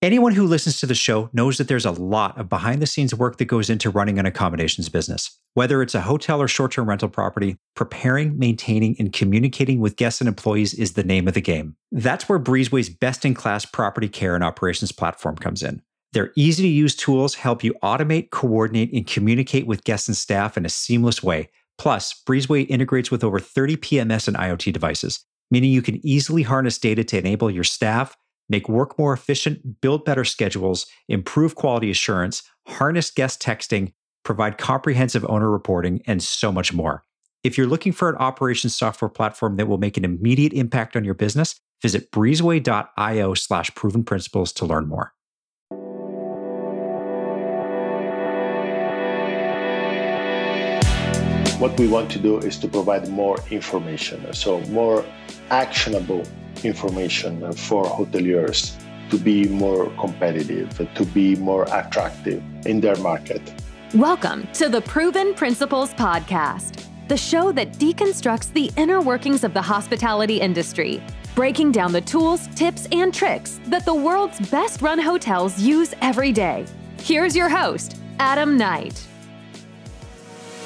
Anyone who listens to the show knows that there's a lot of behind the scenes work that goes into running an accommodations business. Whether it's a hotel or short term rental property, preparing, maintaining, and communicating with guests and employees is the name of the game. That's where Breezeway's best in class property care and operations platform comes in. Their easy to use tools help you automate, coordinate, and communicate with guests and staff in a seamless way. Plus, Breezeway integrates with over 30 PMS and IoT devices, meaning you can easily harness data to enable your staff make work more efficient, build better schedules, improve quality assurance, harness guest texting, provide comprehensive owner reporting, and so much more. If you're looking for an operations software platform that will make an immediate impact on your business, visit breezeway.io slash proven principles to learn more. What we want to do is to provide more information, so more actionable information for hoteliers to be more competitive, to be more attractive in their market. Welcome to the Proven Principles Podcast, the show that deconstructs the inner workings of the hospitality industry, breaking down the tools, tips, and tricks that the world's best run hotels use every day. Here's your host, Adam Knight.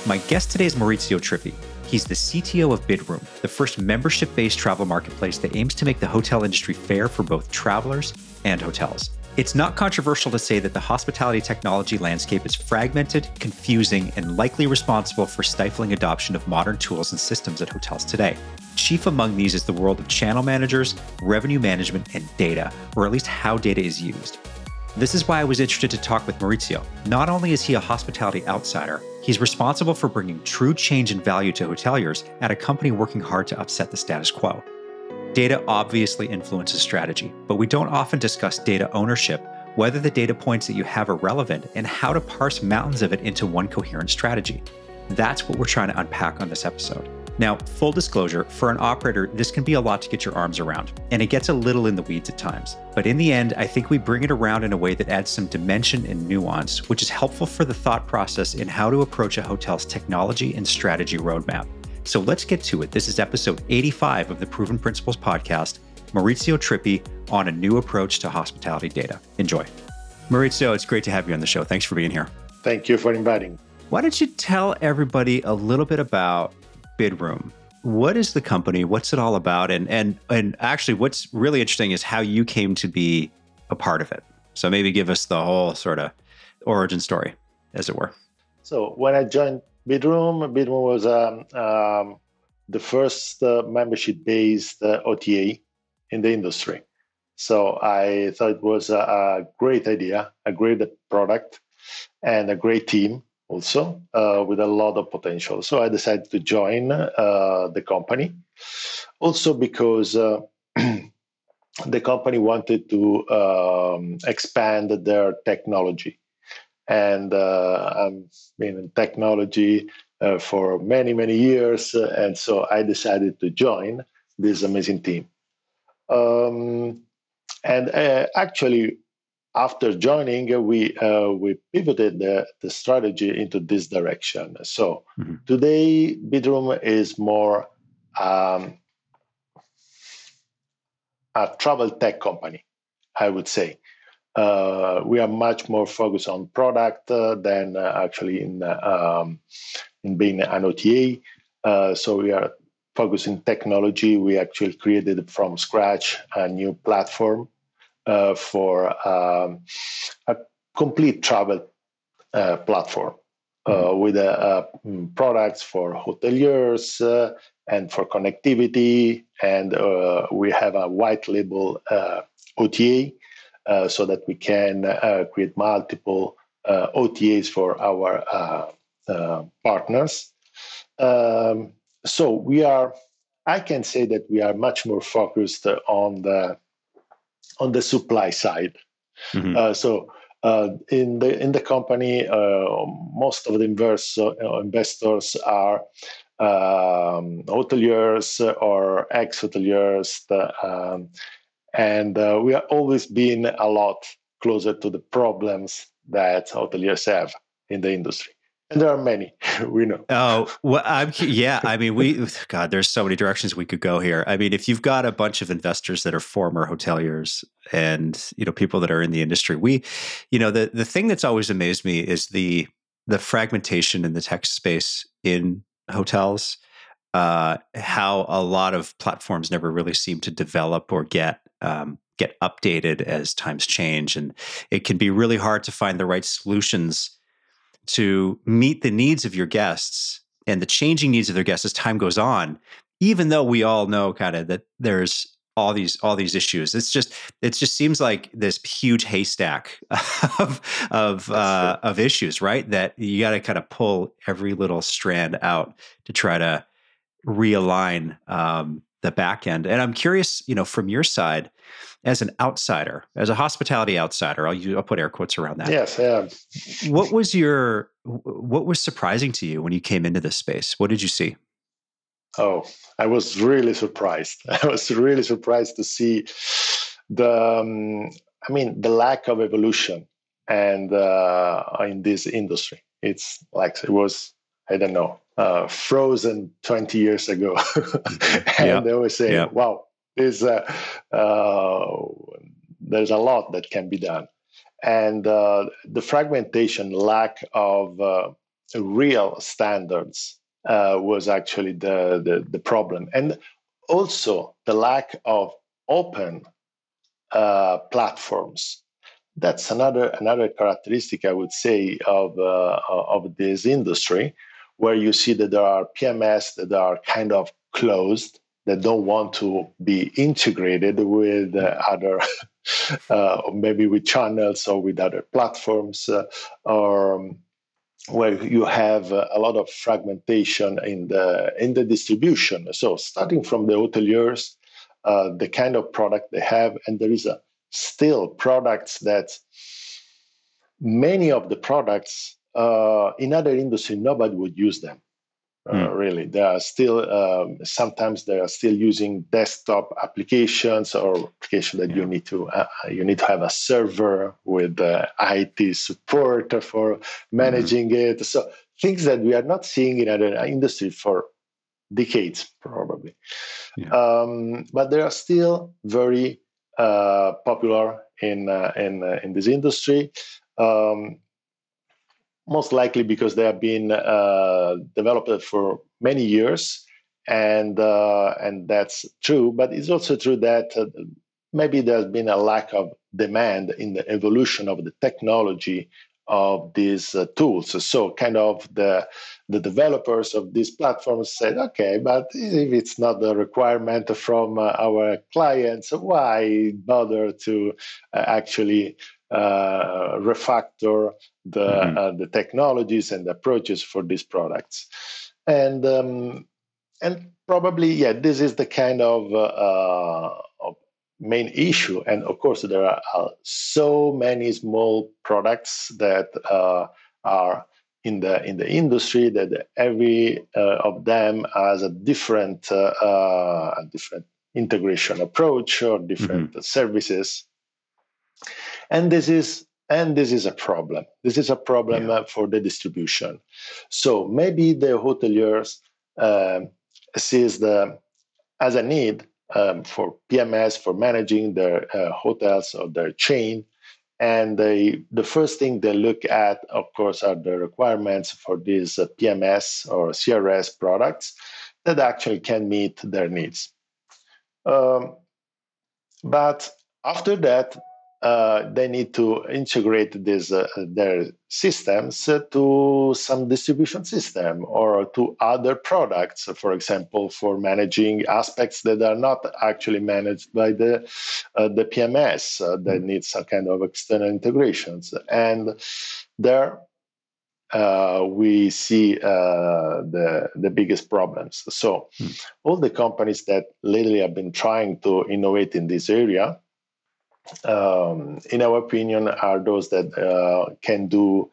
My guest today is Maurizio Tripi. He's the CTO of Bidroom, the first membership based travel marketplace that aims to make the hotel industry fair for both travelers and hotels. It's not controversial to say that the hospitality technology landscape is fragmented, confusing, and likely responsible for stifling adoption of modern tools and systems at hotels today. Chief among these is the world of channel managers, revenue management, and data, or at least how data is used. This is why I was interested to talk with Maurizio. Not only is he a hospitality outsider, he's responsible for bringing true change and value to hoteliers at a company working hard to upset the status quo. Data obviously influences strategy, but we don't often discuss data ownership, whether the data points that you have are relevant, and how to parse mountains of it into one coherent strategy. That's what we're trying to unpack on this episode. Now, full disclosure, for an operator, this can be a lot to get your arms around, and it gets a little in the weeds at times. But in the end, I think we bring it around in a way that adds some dimension and nuance, which is helpful for the thought process in how to approach a hotel's technology and strategy roadmap. So let's get to it. This is episode 85 of the Proven Principles podcast. Maurizio Tripi on a new approach to hospitality data. Enjoy. Maurizio, it's great to have you on the show. Thanks for being here. Thank you for inviting. Why don't you tell everybody a little bit about Bidroom. What is the company? What's it all about? And and and actually, what's really interesting is how you came to be a part of it. So maybe give us the whole sort of origin story, as it were. So when I joined Bidroom, Bidroom was um, um, the first uh, membership-based uh, OTA in the industry. So I thought it was a, a great idea, a great product, and a great team also uh, with a lot of potential. So I decided to join uh, the company, also because uh, the company wanted to um, expand their technology. And uh, I've been in technology uh, for many, many years. and so I decided to join this amazing team. Um, and uh, actually, after joining, uh, we uh, we pivoted the, the strategy into this direction. So mm-hmm. today, Bidroom is more um, a travel tech company, I would say. Uh, we are much more focused on product uh, than uh, actually in uh, um, in being an OTA. so we are focusing technology. We actually created from scratch a new platform uh, for um, a complete travel uh, platform uh, mm-hmm. with uh, products for hoteliers uh, and for connectivity. And we have a white label OTA so that we can create multiple OTAs for our partners. Um, so we are, I can say that we are much more focused on the on the supply side. Mm-hmm. Uh, so uh, in the in the company, uh, most of the invers- uh, investors are um, hoteliers or ex-hoteliers, um, and uh, we have always been a lot closer to the problems that hoteliers have in the industry. And there are many, we know. Oh, well, I'm yeah. I mean, we God, there's so many directions we could go here. I mean, if you've got a bunch of investors that are former hoteliers and you know people that are in the industry, we, you know, the the thing that's always amazed me is the the fragmentation in the tech space in hotels. Uh, how a lot of platforms never really seem to develop or get um, get updated as times change, and it can be really hard to find the right solutions to meet the needs of your guests and the changing needs of their guests as time goes on even though we all know kind of that there's all these all these issues it's just it just seems like this huge haystack of of uh, of issues right? That you got to kind of pull every little strand out to try to realign um, the back end. And i'm curious you know from your side as an outsider, as a hospitality outsider, I'll, I'll put air quotes around that. Yes, yeah. What was your what was surprising to you when you came into this space? What did you see? Oh, I was really surprised. I was really surprised to see the, um, I mean, the lack of evolution and uh, in this industry. It's like it was, I don't know, uh, frozen 20 years ago. and yeah. they always say, yeah. wow, is uh, uh, there's a lot that can be done, and uh, the fragmentation, lack of uh, real standards, uh, was actually the, the, the problem, and also the lack of open uh, platforms. That's another another characteristic I would say of of this industry, where you see that there are PMS that are kind of closed that don't want to be integrated with other, uh, maybe with channels or with other platforms, uh, or um, where you have a lot of fragmentation in the in the distribution. So starting from the hoteliers, uh, the kind of product they have, and there is a still products that many of the products uh, in other industry nobody would use them mm. really they are still um, sometimes they are still using desktop applications or application that yeah. you need to uh, you need to have a server with uh, IT support for managing mm. it so things that we are not seeing in other industry for decades probably yeah. um, but they are still very uh, popular in uh, in uh, in this industry um, most likely because they have been uh, developed for many years, and uh, and that's true. But it's also true that uh, maybe there's been a lack of demand in the evolution of the technology of these uh, tools. So, kind of the the developers of these platforms said, okay, but if it's not the requirement from uh, our clients, why bother to uh, actually refactor the mm-hmm. uh, the technologies and approaches for these products, and um, and probably yeah, this is the kind of, uh, of main issue. And of course, there are uh, so many small products that uh, are in the in the industry that every uh, of them has a different a different integration approach or different mm-hmm. services and this is and this is a problem. This is a problem yeah. Uh, for the distribution. So maybe the hoteliers um, sees the as a need um, for pms for managing their uh, hotels or their chain. And they, the first thing they look at of course are the requirements for these uh, pms or crs products that actually can meet their needs. Um, but after that uh, they need to integrate this, uh, their systems to some distribution system or to other products, for example, for managing aspects that are not actually managed by the, uh, the PMS uh, that mm. need some kind of external integrations. And there uh, we see uh, the the biggest problems. So, mm. all the companies that lately have been trying to innovate in this area um, in our opinion, are those that uh, can do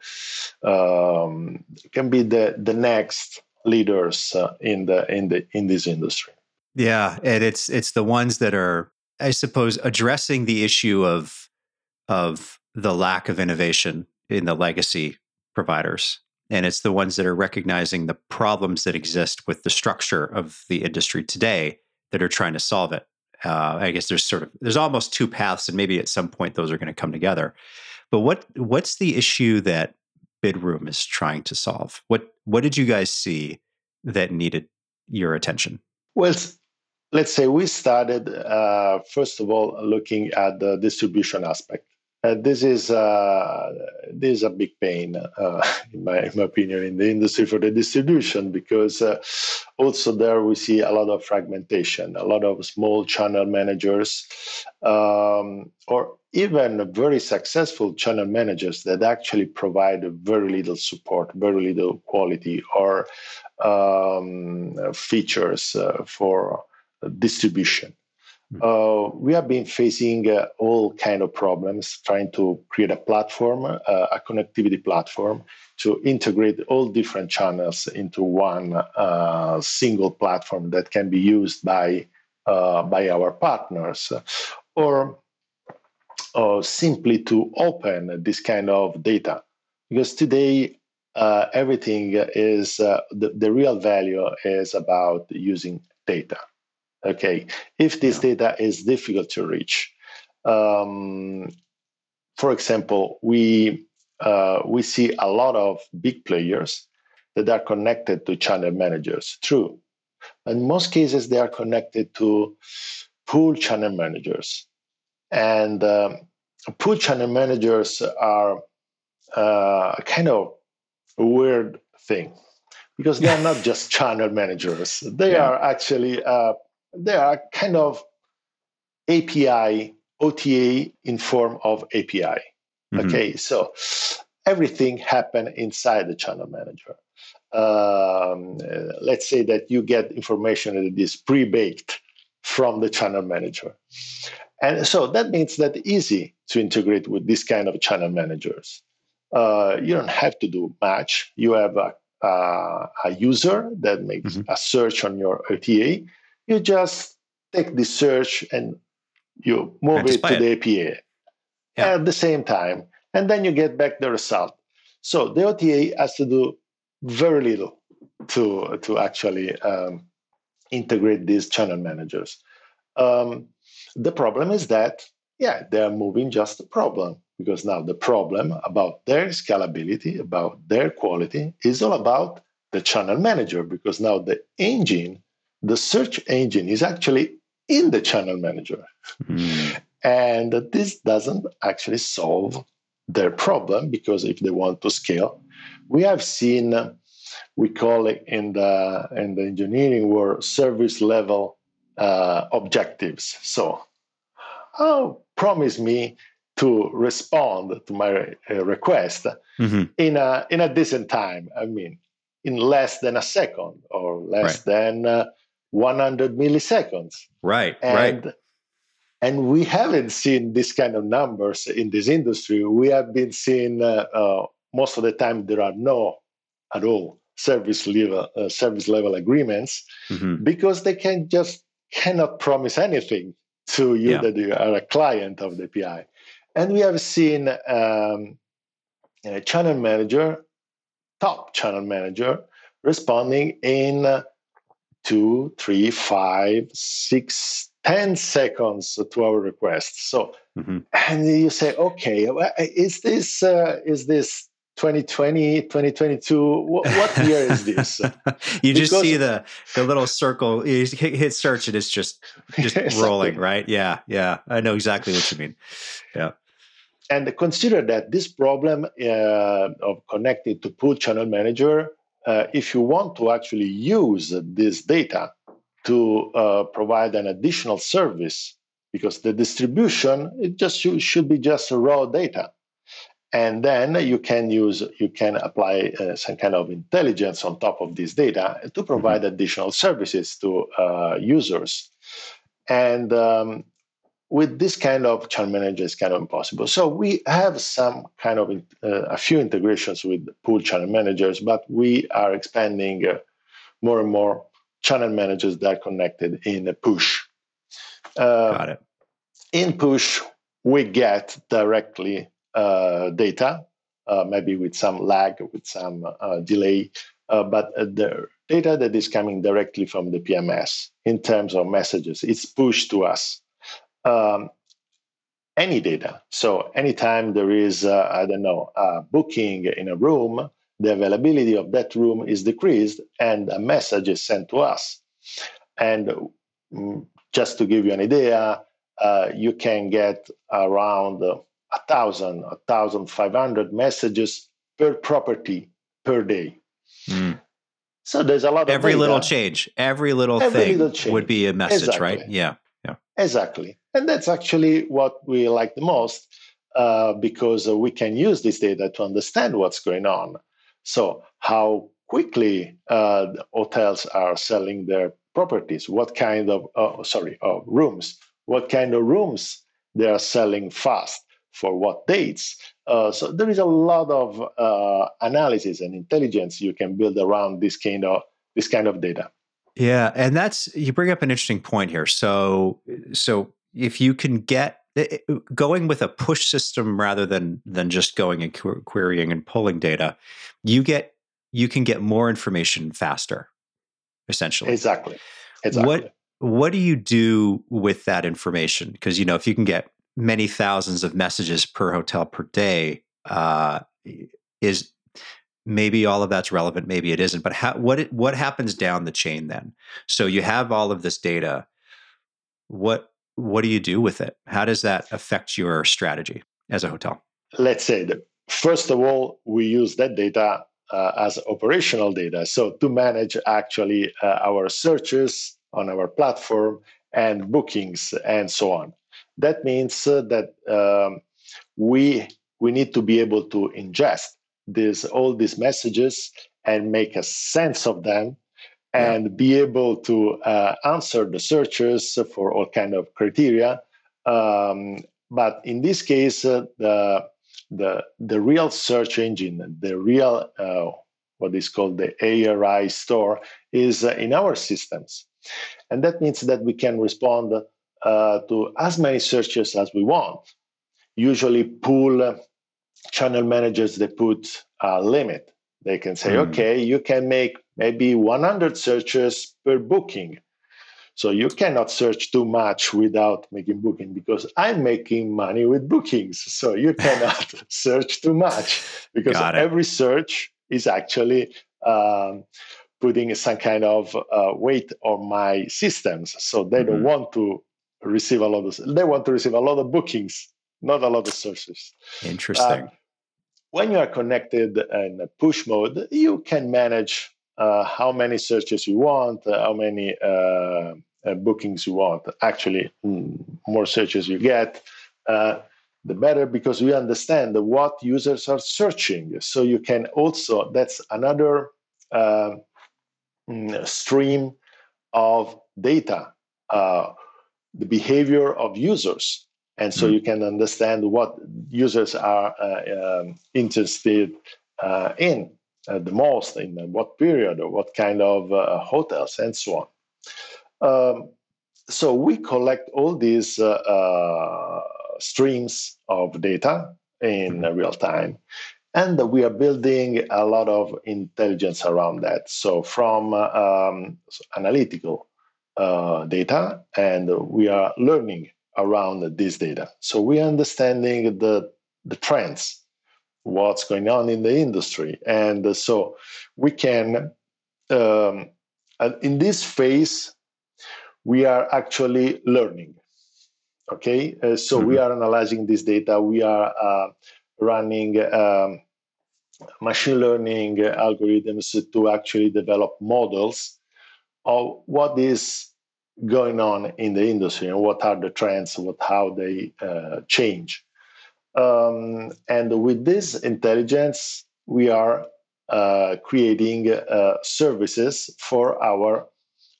um, can be the the next leaders uh, in the in the in this industry. Yeah, and it's it's the ones that are, I suppose, addressing the issue of of the lack of innovation in the legacy providers and it's the ones that are recognizing the problems that exist with the structure of the industry today that are trying to solve it. Uh, I guess there's sort of there's almost two paths, and maybe at some point those are going to come together. But what what's the issue that Bidroom is trying to solve? What what did you guys see that needed your attention? Well, let's say we started uh, first of all looking at the distribution aspect. Uh, this is uh, this is a big pain, uh, in, my, in my opinion, in the industry for the distribution because uh, also there we see a lot of fragmentation, a lot of small channel managers, um, or even very successful channel managers that actually provide very little support, very little quality or um, features uh, for distribution. Hmm. Uh, we have been facing uh, all kind of problems trying to create a platform, uh, a connectivity platform to integrate all different channels into one uh, single platform that can be used by uh, by our partners, or or simply to open this kind of data, because today uh, everything is the, the real value is about using data Okay, if this yeah. data is difficult to reach, um, for example, we uh, we see a lot of big players that are connected to channel managers. True, in most cases they are connected to pull channel managers, and um, pull channel managers are uh, kind of a weird thing because they are not just channel managers; they yeah. are actually uh, they are kind of API, OTA in form of API. Mm-hmm. Okay, so everything happen inside the channel manager. Um, let's say that you get information that is pre-baked from the channel manager. And so that means that easy to integrate with this kind of channel managers. Uh, you don't have to do much. You have a, uh, a user that makes mm-hmm. a search on your OTA, you just take the search and you move it to the API yeah. at the same time, and then you get back the result. So the OTA has to do very little to to actually um, integrate these channel managers. Um, the problem is that yeah, they are moving just the problem because now the problem about their scalability, about their quality, is all about the channel manager because now the engine the search engine is actually in the channel manager. Mm. And this doesn't actually solve their problem because if they want to scale, we have seen, we call it in the, in the engineering world, service level uh, objectives. So, oh, promise me to respond to my uh, request mm-hmm. in a in a decent time. I mean, in less than a second or less right. than uh, 100 milliseconds. Right, and, right. And we haven't seen this kind of numbers in this industry. We have been seeing uh, uh, most of the time there are no at all service level uh, service level agreements mm-hmm. because they can just cannot promise anything to you yeah. that you are a client of the API. And we have seen um, a channel manager, top channel manager, responding in two, three, five, six, ten seconds to our request. So, mm-hmm. and you say, okay, is this uh, is this 2020 2022 what, what year is this you just see the the little circle you hit, hit search and it's just just exactly. rolling right yeah yeah i know exactly what you mean yeah and consider that this problem uh, of connecting to pull channel manager uh, if you want to actually use this data to uh, provide an additional service, because the distribution it just should, should be just raw data, and then you can use you can apply uh, some kind of intelligence on top of this data to provide mm-hmm. additional services to uh, users. And um, with this kind of channel manager is kind of impossible. So we have some kind of uh, a few integrations with pull channel managers, but we are expanding uh, more and more channel managers that are connected in a push. Uh, Got it. In push, we get directly uh, data uh, maybe with some lag, with some uh, delay, uh, but the data that is coming directly from the PMS in terms of messages, it's pushed to us. Um, any data. So anytime there is, uh, I don't know, a booking in a room, the availability of that room is decreased and a message is sent to us. And mm, just to give you an idea, uh, you can get around a thousand, a thousand five hundred messages per property per day. Mm. So there's a lot of every little change, every little every thing little would be a message, exactly. right? Yeah, yeah, exactly. And that's actually what we like the most uh, because uh, we can use this data to understand what's going on. So how quickly uh, hotels are selling their properties, what kind of uh, sorry uh, rooms, what kind of rooms they are selling fast for what dates. Uh, so there is a lot of uh, analysis and intelligence you can build around this kind of this kind of data. Yeah, and that's you bring up an interesting point here. So so if you can get eh, eh, eh, going with a push system rather than than just going and querying and pulling data, you get you can get more information faster essentially. Exactly. Exactly. What what do you do with that information? Because you know, if you can get many thousands of messages per hotel per day, uh, is maybe all of that's relevant, maybe it isn't. But how, what it, what happens down the chain then? So you have all of this data. What what do you do with it? How does that affect your strategy as a hotel? Let's say that first of all, we use that data uh, as operational data. So to manage actually uh, our searches on our platform and bookings and so on. That means uh, that um, we we need to be able to ingest this all these messages and make a sense of them and be able to uh, answer the searches for all kind of criteria. Um, but in this case, uh, the the the real search engine, the real uh, what is called the ARI store, is uh, in our systems, and that means that we can respond uh, to as many searches as we want. Usually, pull uh, channel managers they put a limit. They can say, mm. okay, you can make maybe 100 searches per booking so you cannot search too much without making booking because I'm making money with bookings. So you cannot search too much because every search is actually um, putting some kind of uh, weight on my systems. So they mm-hmm. don't want to receive a lot of they want to receive a lot of bookings, not a lot of searches. Interesting. Uh, when you are connected in push mode, you can manage uh, how many searches you want, uh, how many uh, uh, bookings you want. Actually, mm, more searches you get, uh, the better because we understand what users are searching. So you can also, that's another uh, mm, stream of data, uh, the behavior of users. And so mm. you can understand what users are uh, um, interested uh, in the most, in what period, or what kind of hotels, and so on. Um, so we collect all these uh, uh, streams of data in mm-hmm. real time. And we are building a lot of intelligence around that. So, from uh, um, analytical uh, data, and we are learning around this data. So, we are understanding the, the trends, what's going on in the industry. And so, we can, um, in this phase, we are actually learning. Okay, uh, so mm-hmm. we are analyzing this data. We are uh, running um, machine learning algorithms to actually develop models of what is going on in the industry and what are the trends, what how they uh, change. Um, and with this intelligence, we are uh, creating uh, services for our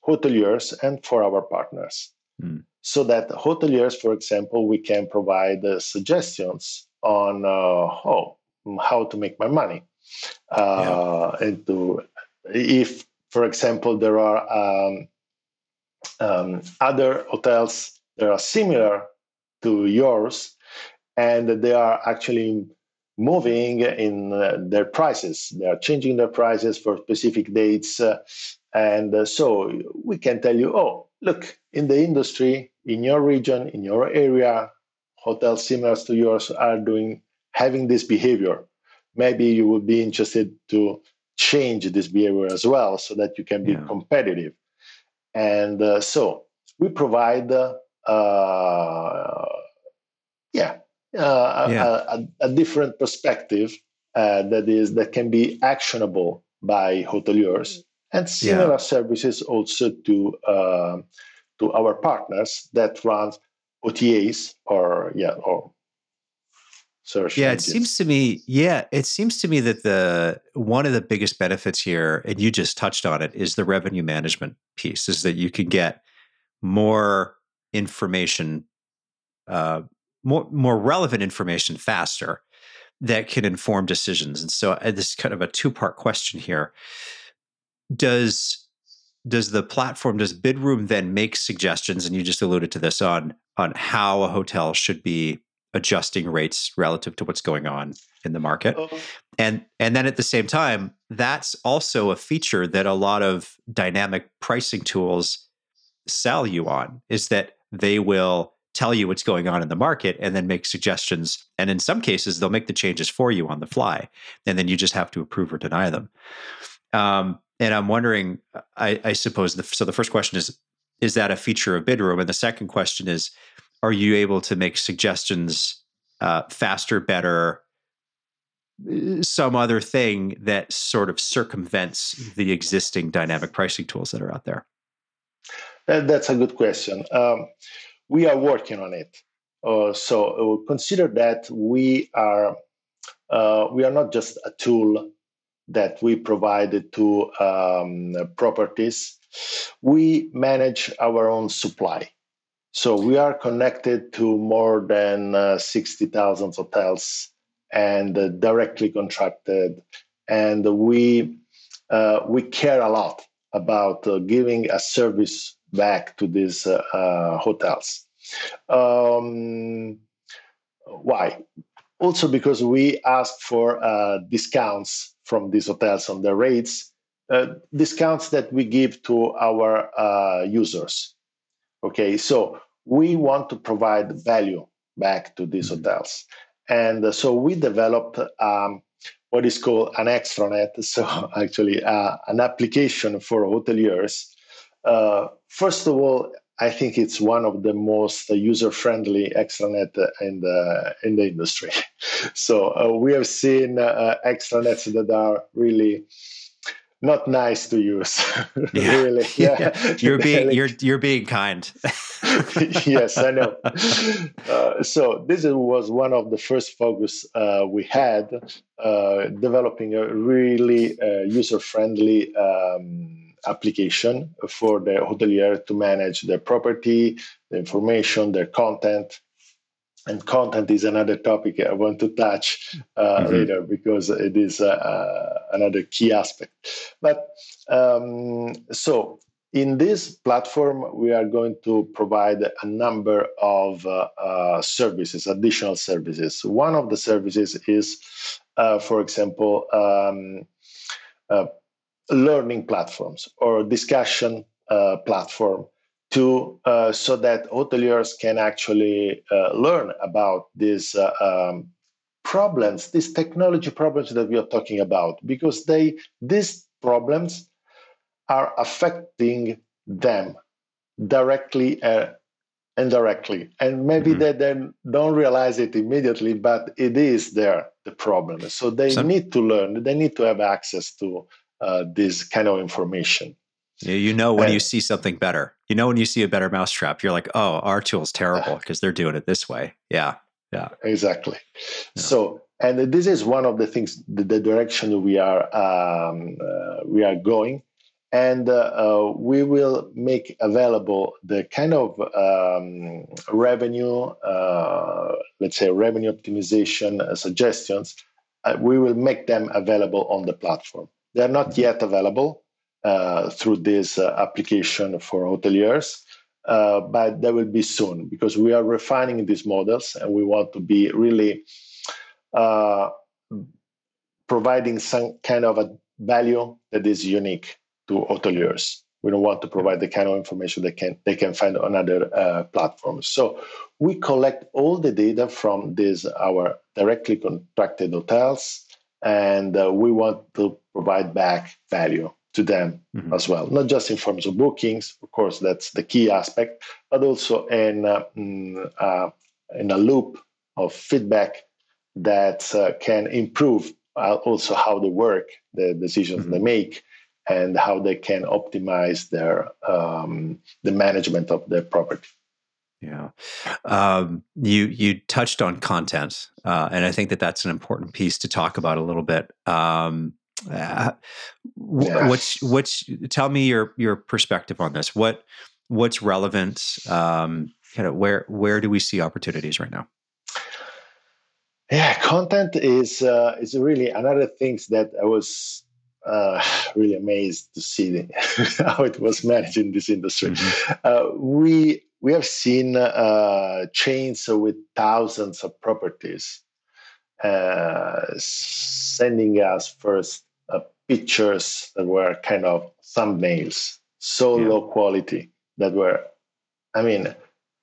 hoteliers and for our partners. Mm. So that hoteliers, for example, we can provide uh, suggestions on uh, oh, how to make my money. Uh, yeah. And to, if, for example, there are um, um, other hotels that are similar to yours, and they are actually moving in uh, their prices. They are changing their prices for specific dates. Uh, and uh, so we can tell you, oh, look, in the industry, in your region, in your area, hotels similar to yours are doing having this behavior. Maybe you would be interested to change this behavior as well so that you can be yeah. competitive. And uh, so we provide, uh, yeah, uh, yeah. A, a, a, different perspective uh, that is that can be actionable by hoteliers and similar yeah. services also to uh, to our partners that run OTAs or yeah or search. Yeah, engines. it seems to me. Yeah, it seems to me that the one of the biggest benefits here, and you just touched on it, is the revenue management piece. Is that you can get more information, uh, more more relevant information faster that can inform decisions. And so, uh, this is kind of a two part question here. Does does the platform does bidroom then make suggestions and you just alluded to this on on how a hotel should be adjusting rates relative to what's going on in the market uh-huh. and and then at the same time that's also a feature that a lot of dynamic pricing tools sell you on is that they will tell you what's going on in the market and then make suggestions and in some cases they'll make the changes for you on the fly and then you just have to approve or deny them um, and i'm wondering i, I suppose the, so the first question is is that a feature of bidroom and the second question is are you able to make suggestions uh, faster, better, uh, some other thing that sort of circumvents the existing dynamic pricing tools that are out there? That's a good question. Um, we are working on it. Uh, so uh, consider that we are uh, we are not just a tool that we provide to um, properties. We manage our own supply. So we are connected to more than uh, 60,000 hotels and uh, directly contracted. And we, uh, we care a lot about uh, giving a service back to these uh, uh, hotels. Um, why? Also, because we ask for discounts from these hotels on their rates, discounts that we give to our users. Okay, so we want to provide value back to these mm-hmm. hotels. And uh, so we developed um, what is called an extranet, so actually uh, an application for hoteliers. Uh, first of all, I think it's one of the most user-friendly extranet in the in the industry. so uh, we have seen uh, extranets that are really not nice to use. Yeah. really, yeah. yeah. You're being you're you're being kind. yes, I know. Uh, so this was one of the first focus uh, we had, uh, developing a really uh, user-friendly um, application for the hotelier to manage their property, the information, their content, and content is another topic I want to touch uh, mm-hmm. later because it is uh, uh, another key aspect. But um, so in this platform, we are going to provide a number of uh, uh, services, additional services. One of the services is, uh, for example, um, learning platforms or discussion platform to uh, so that hoteliers can actually uh, learn about these uh, um, problems, these technology problems that we are talking about, because they these problems are affecting them directly and indirectly, and maybe mm-hmm. they then don't realize it immediately, but it is there the problem. So they so, need to learn. They need to have access to uh, this kind of information. You know when and, you see something better. You know when you see a better mousetrap, you're like, oh, our tool's terrible because they're doing it this way. Yeah. Yeah. Exactly. Yeah. So and this is one of the things the, the direction we are um, uh, we are going and uh, uh, we will make available the kind of um, revenue uh, let's say revenue optimization uh, suggestions uh, we will make them available on the platform they're not yet available uh, through this uh, application for hoteliers. Uh, but that will be soon because we are refining these models and we want to be really providing some kind of a value that is unique to hoteliers. We don't want to provide the kind of information they can they can find on other uh, platforms. So we collect all the data from these our directly contracted hotels, and uh, we want to provide back value to them mm-hmm. as well, not just in terms of bookings. Of course, that's the key aspect, but also in uh, mm, uh in a loop of feedback that uh, can improve uh, also how they work, the decisions mm-hmm. they make, and how they can optimize their um, the management of their property. Yeah, um, you you touched on content, uh, and I think that that's an important piece to talk about a little bit. Um, uh, yeah. What's what's tell me your your perspective on this? What what's relevant? Um, kind of where where do we see opportunities right now? Yeah, content is uh, is really another things that I was uh, really amazed to see how it was managed in this industry. Mm-hmm. Uh, we we have seen uh, chains with thousands of properties uh, sending us first pictures that were kind of thumbnails, so yeah. low quality that were. I mean,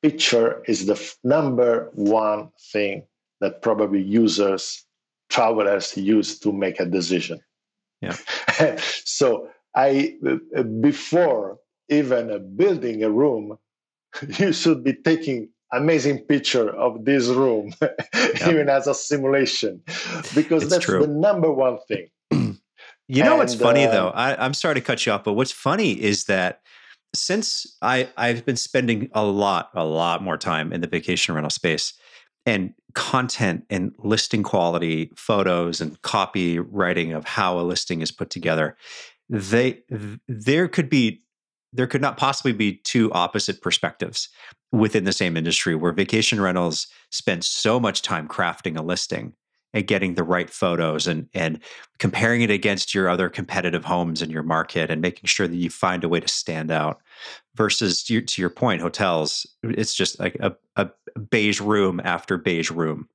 picture is the f- number one thing that probably users, travelers use to make a decision. Yeah. so I, before even building a room, you should be taking amazing picture of this room, yeah. even as a simulation, because it's that's true. the number one thing. You know and, what's funny uh, though? I, I'm sorry to cut you off, but what's funny is that since I, I've been spending a lot, a lot more time in the vacation rental space, and content and listing quality, photos and copywriting of how a listing is put together, they there could be there could not possibly be two opposite perspectives within the same industry where vacation rentals spend so much time crafting a listing and getting the right photos and and comparing it against your other competitive homes in your market and making sure that you find a way to stand out versus to your, to your point hotels it's just like a, a beige room after beige room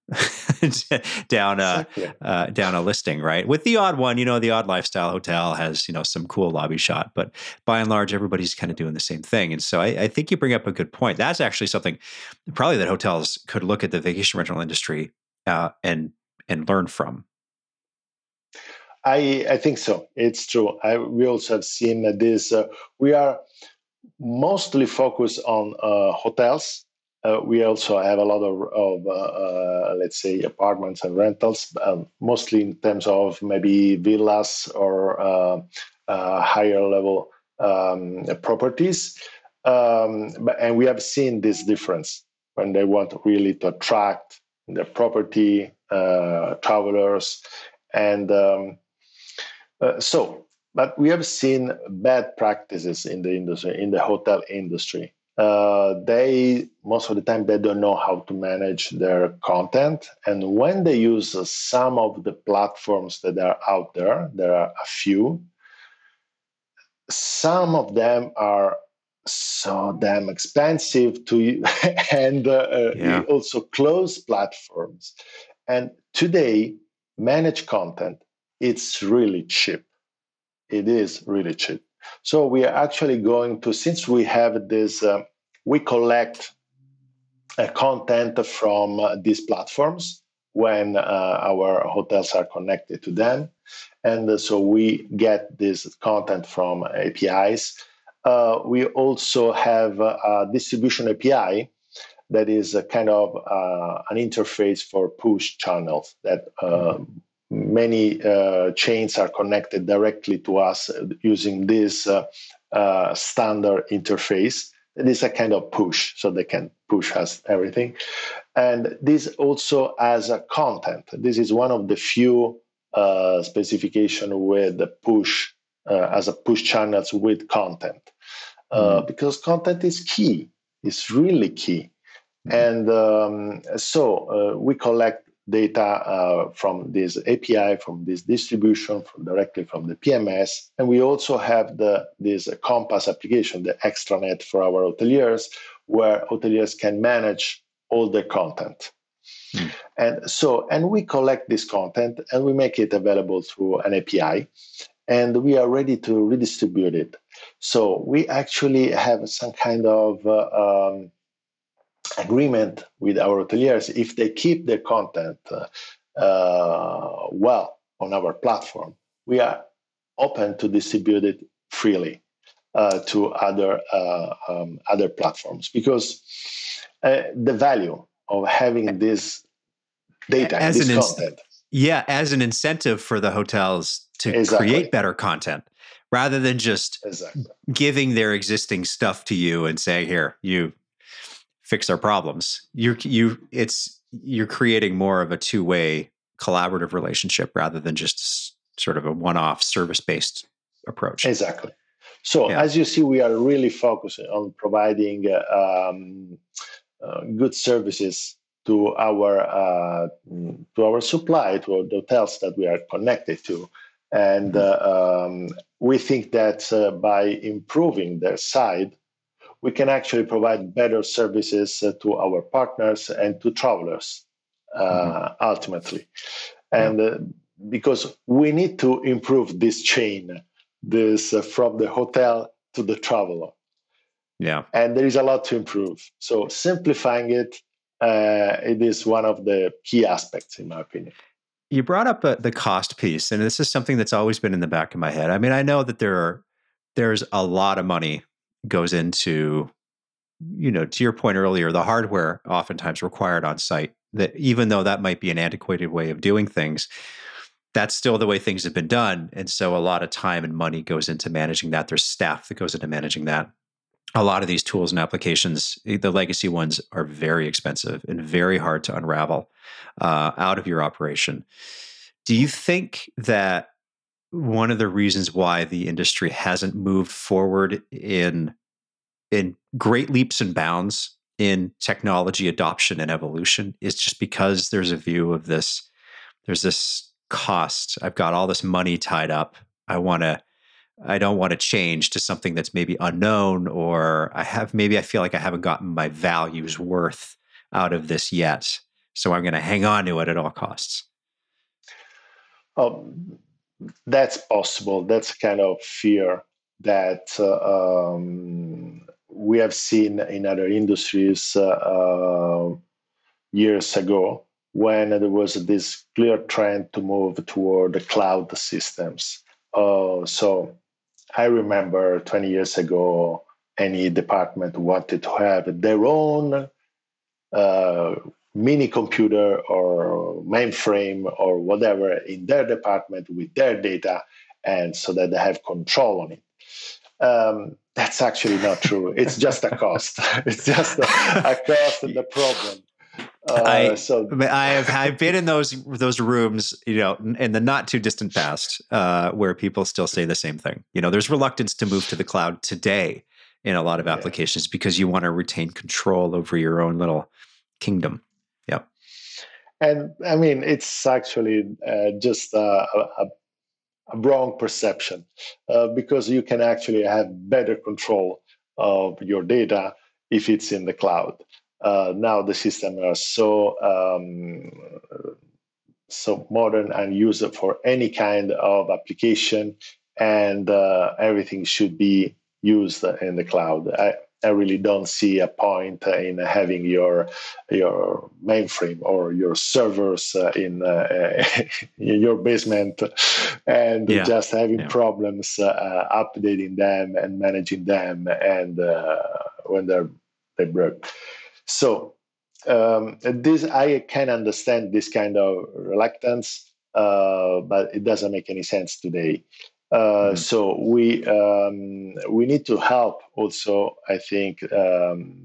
down a uh, down a listing right? With the odd one you know the odd lifestyle hotel has you know some cool lobby shot but by and large everybody's kind of doing the same thing. And so I, I think you bring up a good point. That's actually something probably that hotels could look at the vacation rental industry uh, and and learn from I, I think so. It's true. I, we also have seen this. Uh, we are mostly focused on uh, hotels. Uh, we also have a lot of, of uh, uh, let's say, apartments and rentals, um, mostly in terms of maybe villas or uh, higher level um, properties. Um, but, and we have seen this difference when they want really to attract the property travelers and um, so but we have seen bad practices in the industry, in the hotel industry. Uh, they most of the time they don't know how to manage their content, and when they use uh, some of the platforms that are out there, there are a few. Some of them are so damn expensive to and uh, uh, yeah. also close platforms. And today, managed content it's really cheap it is really cheap. So we are actually going to, since we have this, uh, we collect uh, content from uh, these platforms when uh, our hotels are connected to them. And uh, so we get this content from APIs. Uh, we also have a distribution API that is a kind of an interface for push channels that many uh, chains are connected directly to us using this uh, uh, standard interface. It is a kind of push, so they can push us everything. And this also as a content. This is one of the few uh, specification with the push uh, as a push channels with content, mm. because content is key. It's really key. Mm. And um, so we collect data uh, from this API, from this distribution, from directly from the PMS. And we also have the this Compass application, the extranet for our hoteliers, where hoteliers can manage all their content. Mm. And so, and we collect this content and we make it available through an API, and we are ready to redistribute it. So we actually have some kind of uh, um, agreement with our hoteliers if they keep their content uh, well on our platform. We are open to distribute it freely uh, to other uh, um, other platforms because uh, the value of having this data, as this content. yeah, as an incentive for the hotels to exactly. create better content rather than just exactly. giving their existing stuff to you and saying, "Here, you fix our problems." You you it's you're creating more of a two-way collaborative relationship rather than just sort of a one-off service-based approach. Exactly. So yeah. as you see, we are really focusing on providing uh, um, uh, good services to our uh, to our supply to the hotels that we are connected to and mm-hmm. uh, um, we think that uh, by improving their side we can actually provide better services uh, to our partners and to travelers mm-hmm. ultimately and because we need to improve this chain this from the hotel to the traveler yeah. And there is a lot to improve. So simplifying it, uh, it is one of the key aspects, in my opinion. You brought up uh, the cost piece, and this is something that's always been in the back of my head. I mean, I know that there are there's a lot of money goes into, you know, to your point earlier, the hardware oftentimes required on site. That even though that might be an antiquated way of doing things, that's still the way things have been done. And so a lot of time and money goes into managing that. There's staff that goes into managing that a lot of these tools and applications, eh, the legacy ones, are very expensive and very hard to unravel uh, out of your operation. Do you think that one of the reasons why the industry hasn't moved forward in in great leaps and bounds in technology adoption and evolution is just because there's a view of this there's this cost i've got all this money tied up i want to I don't want to change to something that's maybe unknown, or I have maybe I feel like I haven't gotten my values worth out of this yet. So I'm going to hang on to it at all costs. Um, that's possible. That's kind of fear that uh, um, we have seen in other industries uh, uh, years ago when there was this clear trend to move toward the cloud systems. Uh, so I remember 20 years ago, any department wanted to have their own uh, mini computer or mainframe or whatever in their department with their data, and so that they have control on it. Um, that's actually not true. It's just a cost. it's just a, a cost and the problem. Uh, I so I have I've been in those those rooms, you know, in the not too distant past, uh, where people still say the same thing. You know, there's reluctance to move to the cloud today in a lot of applications yeah. because you want to retain control over your own little kingdom. And I mean, it's actually uh, just a, a, a, wrong perception uh, because you can actually have better control of your data if it's in the cloud uh, now the systems are so um, so modern and used for any kind of application, and uh, everything should be used in the cloud. I, I really don't see a point in having your your mainframe or your servers uh, in, uh, in your basement and yeah. just having yeah. problems uh, updating them and managing them and uh, when they're they broke. So um, this I can understand this kind of reluctance, uh, but it doesn't make any sense today. Uh, mm. So we um, we need to help also. I think um,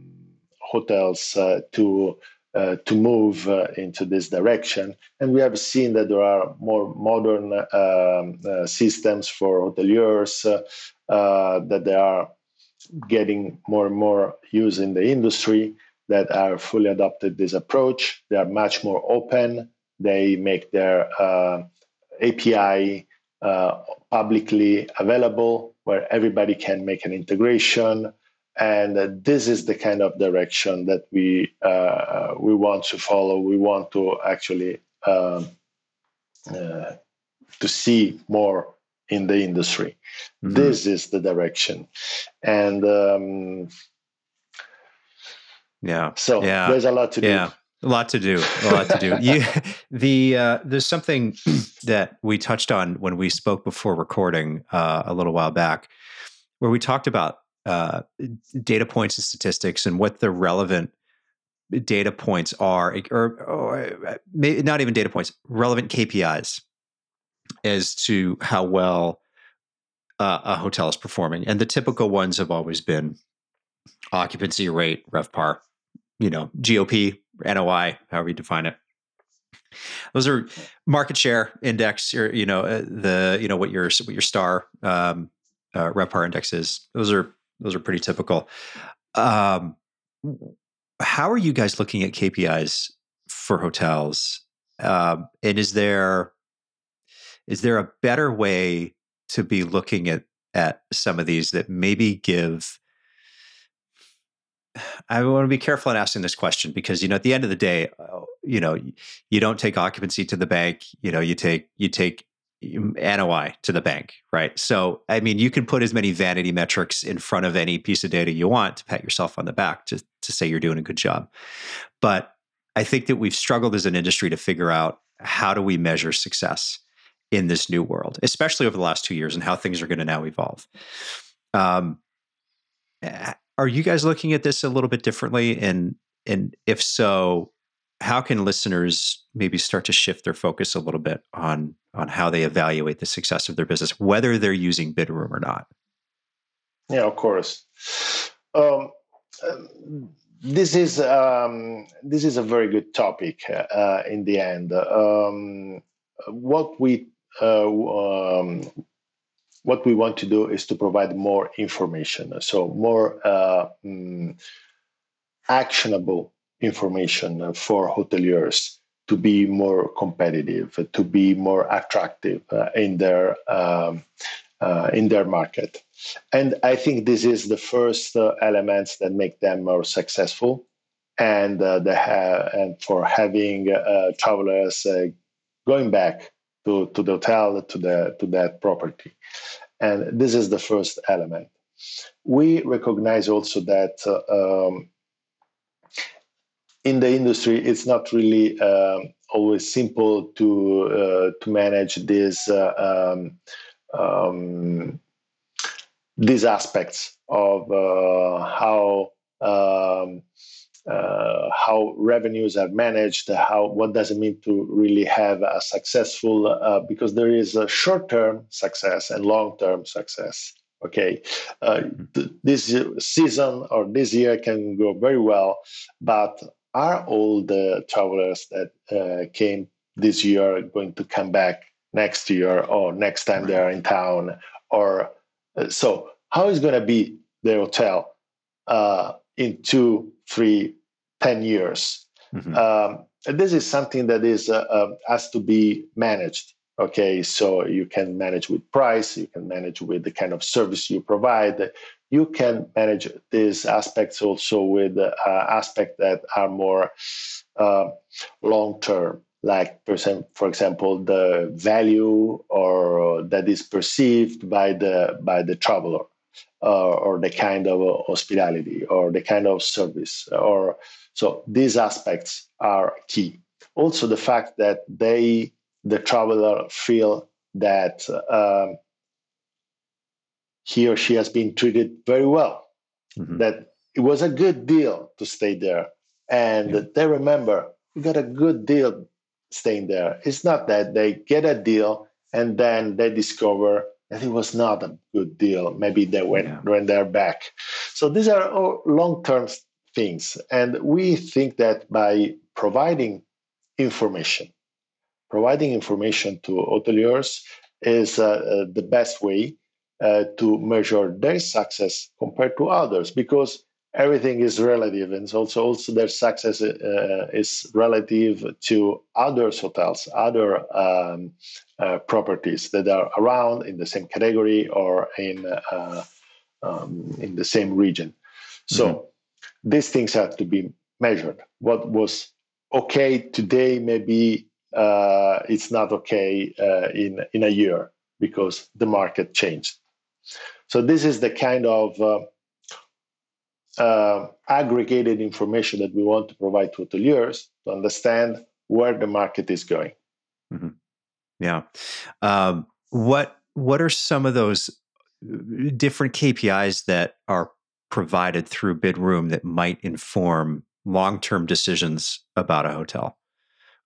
hotels uh, to uh, to move uh, into this direction, and we have seen that there are more modern um, uh, systems for hoteliers that they are getting more and more used in the industry that are fully adopted this approach. They are much more open. They make their uh, API uh, publicly available where everybody can make an integration and this is the kind of direction that we uh, we want to follow. We want to actually um, uh, to see more in the industry. Mm-hmm. This is the direction, and um, yeah, so yeah. there's a lot to do. A lot to do. A lot to do. you, the uh, there's something that we touched on when we spoke before recording uh, a little while back, where we talked about uh, data points and statistics and what the relevant data points are, or, or not even data points, relevant KPIs as to how well uh, a hotel is performing. And the typical ones have always been occupancy rate, RevPAR, you know, GOP, NOI, however you define it. Those are market share index, or you know, uh, the you know what your what your star um, uh, index is. Those are those are pretty typical. Um, how are you guys looking at KPIs for hotels? Um, and is there is there a better way to be looking at at some of these that maybe give? I want to be careful in asking this question because you know at the end of the day, uh, you know you don't take occupancy to the bank. You know you take you take NOI to the bank, right? So, I mean, you can put as many vanity metrics in front of any piece of data you want to pat yourself on the back to, to say you're doing a good job. But I think that we've struggled as an industry to figure out how do we measure success in this new world, especially over the last two years and how things are going to now evolve. Um, are you guys looking at this a little bit differently? And and if so, how can listeners maybe start to shift their focus a little bit on on how they evaluate the success of their business, whether they're using Bidroom or not? Yeah, of course. Um, this is um, this is a very good topic uh, in the end. Um, what we uh, um, what we want to do is to provide more information, so more uh, mm, actionable information for hoteliers to be more competitive, to be more attractive uh, in their um, uh, in their market. And I think this is the first uh, elements that make them more successful, and uh, the ha- and for having uh, travelers uh, going back to, to the hotel to the to that property. And this is the first element. We recognize also that um, in the industry, it's not really um, always simple to uh, to manage these uh, um, um, these aspects of uh, how um, uh, how revenues are managed. How what does it mean to really have a successful? Uh, because there is a short term success and long term success okay uh, th- this season or this year can go very well but are all the travelers that uh, came this year going to come back next year or next time they are in town or uh, so how is going to be the hotel uh, in two three ten years. Mm-hmm. um, this is something that is uh, uh, has to be managed okay? So you can manage with price you can manage with the kind of service you provide. You can manage these aspects also with uh, aspects that are more uh, long term like for example the value or that is perceived by the by the traveler uh, or the kind of hospitality or the kind of service or so these aspects are key also the fact that they the traveler feel that um, he or she has been treated very well, mm-hmm. that it was a good deal to stay there. And yeah. they remember we got a good deal staying there. It's not that they get a deal and then they discover that it was not a good deal. Maybe they went yeah. when they're back. So these are all long-term things. And we think that by providing information, providing information to hoteliers is uh, uh, the best way uh, to measure their success compared to others because everything is relative and also also their success uh, is relative to other hotels other um, uh, properties that are around in the same category or in uh, um, in the same region So mm-hmm. These things have to be measured. What was okay today, maybe uh, it's not okay uh, in in a year because the market changed. So this is the kind of uh, uh, aggregated information that we want to provide to hoteliers to understand where the market is going. Mm-hmm. Yeah. Um, what What are some of those uh, different KPIs that are provided through Bidroom that might inform long term decisions about a hotel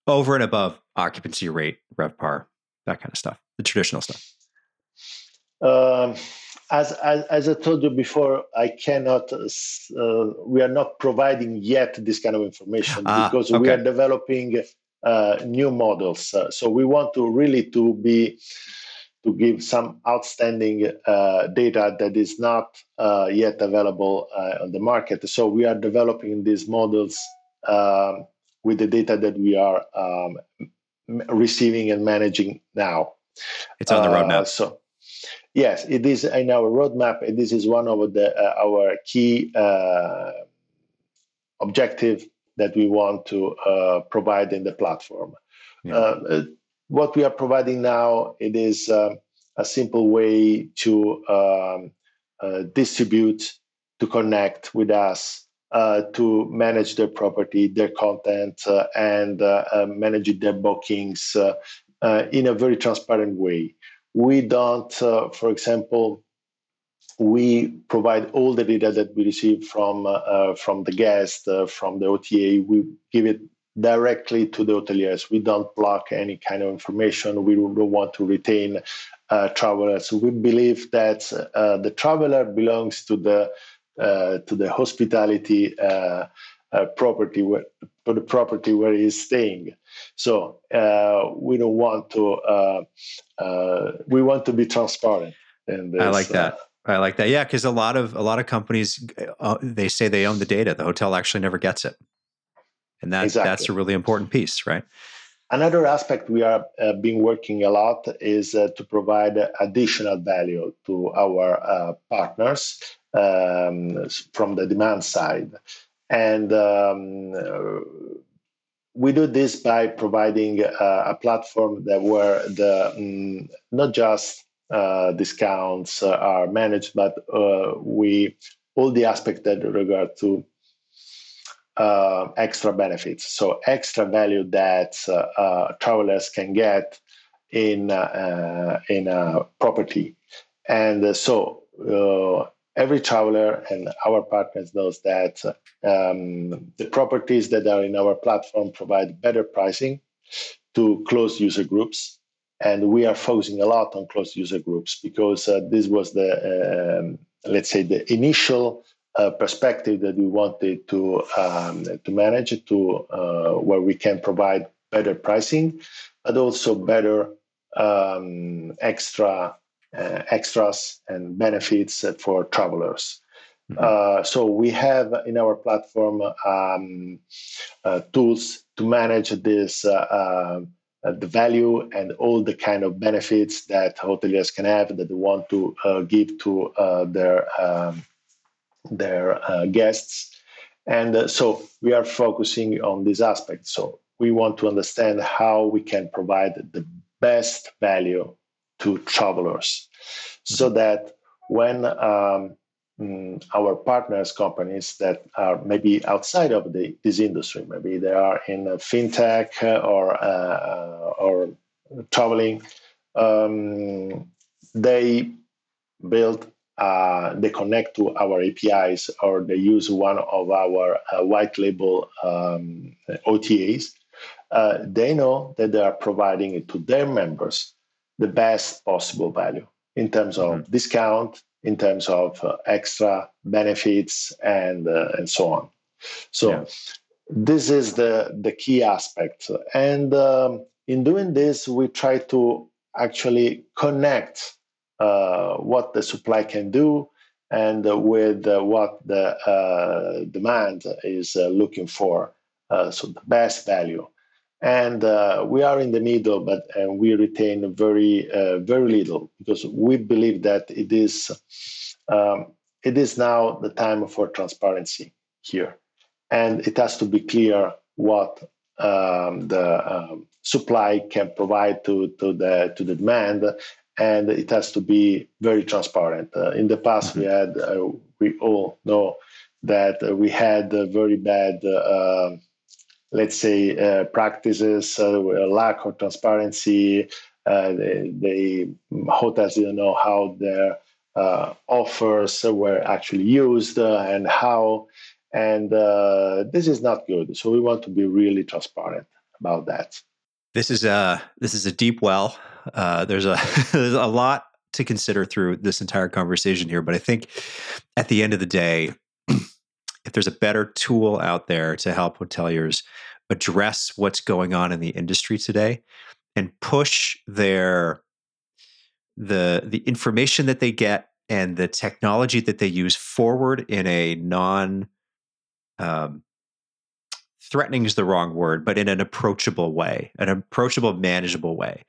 over and above occupancy rate, RevPAR, that kind of stuff, the traditional stuff? Um, as, as, as, I told you before, I cannot, uh, we are not providing yet this kind of information ah, because okay. we are developing uh, new models. Uh, so we want to really to be to give some outstanding uh, data that is not uh, yet available uh, on the market. So we are developing these models um, with the data that we are um, receiving and managing now. It's on the roadmap. so yes, it is in our roadmap. And this is one of the our key objective that we want to provide in the platform. Yeah. What we are providing now it is uh, a simple way to um, uh, distribute to connect with us uh, to manage their property their content uh, and uh, uh, manage their bookings in a very transparent way. We don't for example we provide all the data that we receive from from the guest from the ota we give it directly to the hoteliers. We don't block any kind of information. We don't want to retain uh, travelers. We believe that uh, the traveler belongs to the uh, to the hospitality uh, uh, property where to the property where he is staying. So uh, we don't want to. we want to be transparent. I like that. I like that. Yeah, because a lot of a lot of companies they say they own the data. The hotel actually never gets it and that exactly. that's a really important piece right another aspect we are uh, been working a lot is uh, to provide additional value to our uh, partners um, from the demand side and um, we do this by providing uh, a platform that where the um, not just uh, discounts are managed but uh, we all the aspects that regard to uh, extra benefits, so extra value that uh, uh travelers can get in in a property, and so every traveler and our partners knows that um, the properties that are in our platform provide better pricing to closed user groups. And we are focusing a lot on closed user groups because uh, this was the um, let's say the initial uh, perspective that we wanted to um, to manage to uh, where we can provide better pricing, but also better um, extra uh, extras and benefits for travelers. Mm-hmm. Uh, so we have in our platform um, uh, tools to manage this. Uh, the value and all the kind of benefits that hoteliers can have that they want to give to their um, their uh, guests. And uh, so we are focusing on this aspect. So we want to understand how we can provide the best value to travelers so mm-hmm. that when um, mm, our partners companies that are maybe outside of the, this industry maybe they are in fintech or uh, or traveling um, they build uh, they connect to our APIs or they use one of our uh, white label um, OTAs, uh, they know that they are providing it to their members the best possible value in terms of mm-hmm. discount, in terms of uh, extra benefits, and uh, and so on. So yeah. this is the the key aspect, and um, in doing this, we try to actually connect what the supply can do and uh, with uh, what the uh, demand is uh, looking for. so the best value. And we are in the middle, but we retain very, very little because we believe that it is um, it is now the time for transparency here. And it has to be clear what um, the um, supply can provide to, to, the, to the demand. And it has to be very transparent. Uh, in the past, mm-hmm. we had, uh, we all know that uh, we had very bad, uh, let's say, uh, practices, lack of transparency. the, the hotels didn't know how their uh, offers were actually used uh, and how. And uh, this is not good. So we want to be really transparent about that. This is a this is a deep well. Uh, there's a there's a lot to consider through this entire conversation here, but I think at the end of the day, if there's a better tool out there to help hoteliers address what's going on in the industry today and push their the the information that they get and the technology that they use forward in a non um, threatening is the wrong word, but in an approachable way, an approachable, manageable way.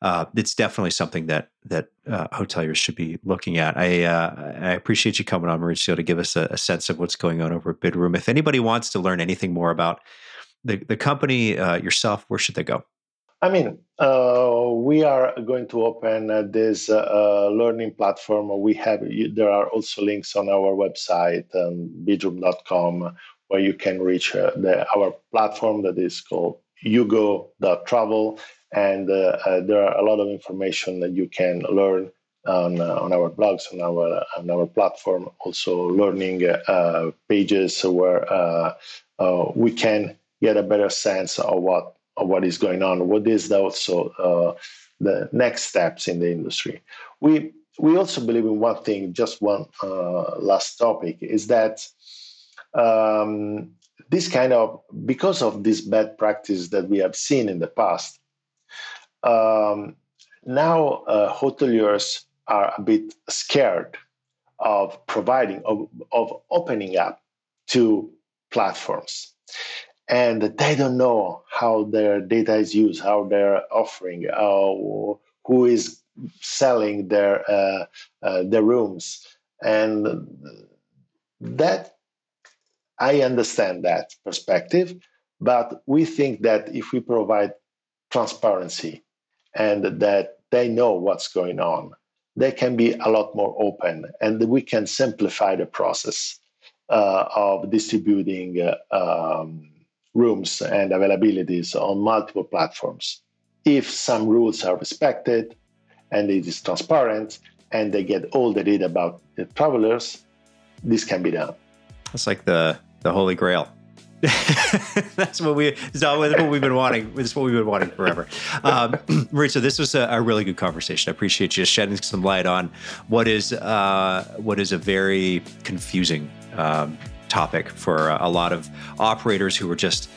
Uh, it's definitely something that that uh, hoteliers should be looking at. I uh, I appreciate you coming on, Maurizio, to give us a, a, sense of what's going on over at Bidroom. If anybody wants to learn anything more about the the company uh, yourself, where should they go? I mean, uh, we are going to open uh, this learning platform. We have there are also links on our website, um, bidroom.com, where you can reach uh, the, our platform that is called yugo.travel, and uh, there are a lot of information that you can learn on on our blogs on our on our platform. Also, learning pages where we can get a better sense of what what is going on, what is also uh, the next steps in the industry. We we also believe in one thing. Just one uh, last topic is that um, this kind of because of this bad practice that we have seen in the past. Um, now uh, hoteliers are a bit scared of providing of, of opening up to platforms and they don't know how their data is used, how they're offering, uh, who is selling their uh, uh, their rooms, and that I understand that perspective, but we think that if we provide transparency and that they know what's going on, they can be a lot more open, and we can simplify the process uh, of distributing. Uh, um, rooms and availabilities on multiple platforms. If some rules are respected and it is transparent and they get all the data about the travelers, this can be done. It's like the the holy grail. That's what we. It's not what we've been wanting. It's what we've been wanting forever. Um, Maurizio, this was a, a, really good conversation. I appreciate you shedding some light on what is uh, what is a very confusing um, topic for a lot of operators who are just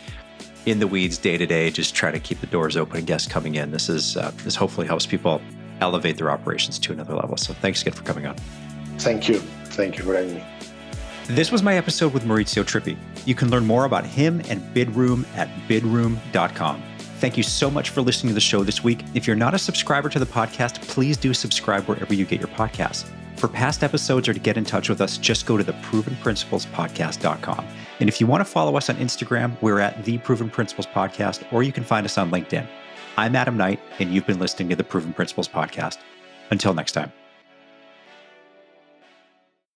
in the weeds day to day, just trying to keep the doors open and guests coming in. This is uh, this hopefully helps people elevate their operations to another level. So thanks again for coming on. Thank you. Thank you for having me. This was my episode with Maurizio Tripi. You can learn more about him and Bidroom at bidroom.com. Thank you so much for listening to the show this week. If you're not a subscriber to the podcast, please do subscribe wherever you get your podcasts. For past episodes or to get in touch with us, just go to the provenprinciplespodcast.com. And if you want to follow us on Instagram, we're at the Proven Principles Podcast, or you can find us on LinkedIn. I'm Adam Knight, and you've been listening to the Proven Principles Podcast. Until next time.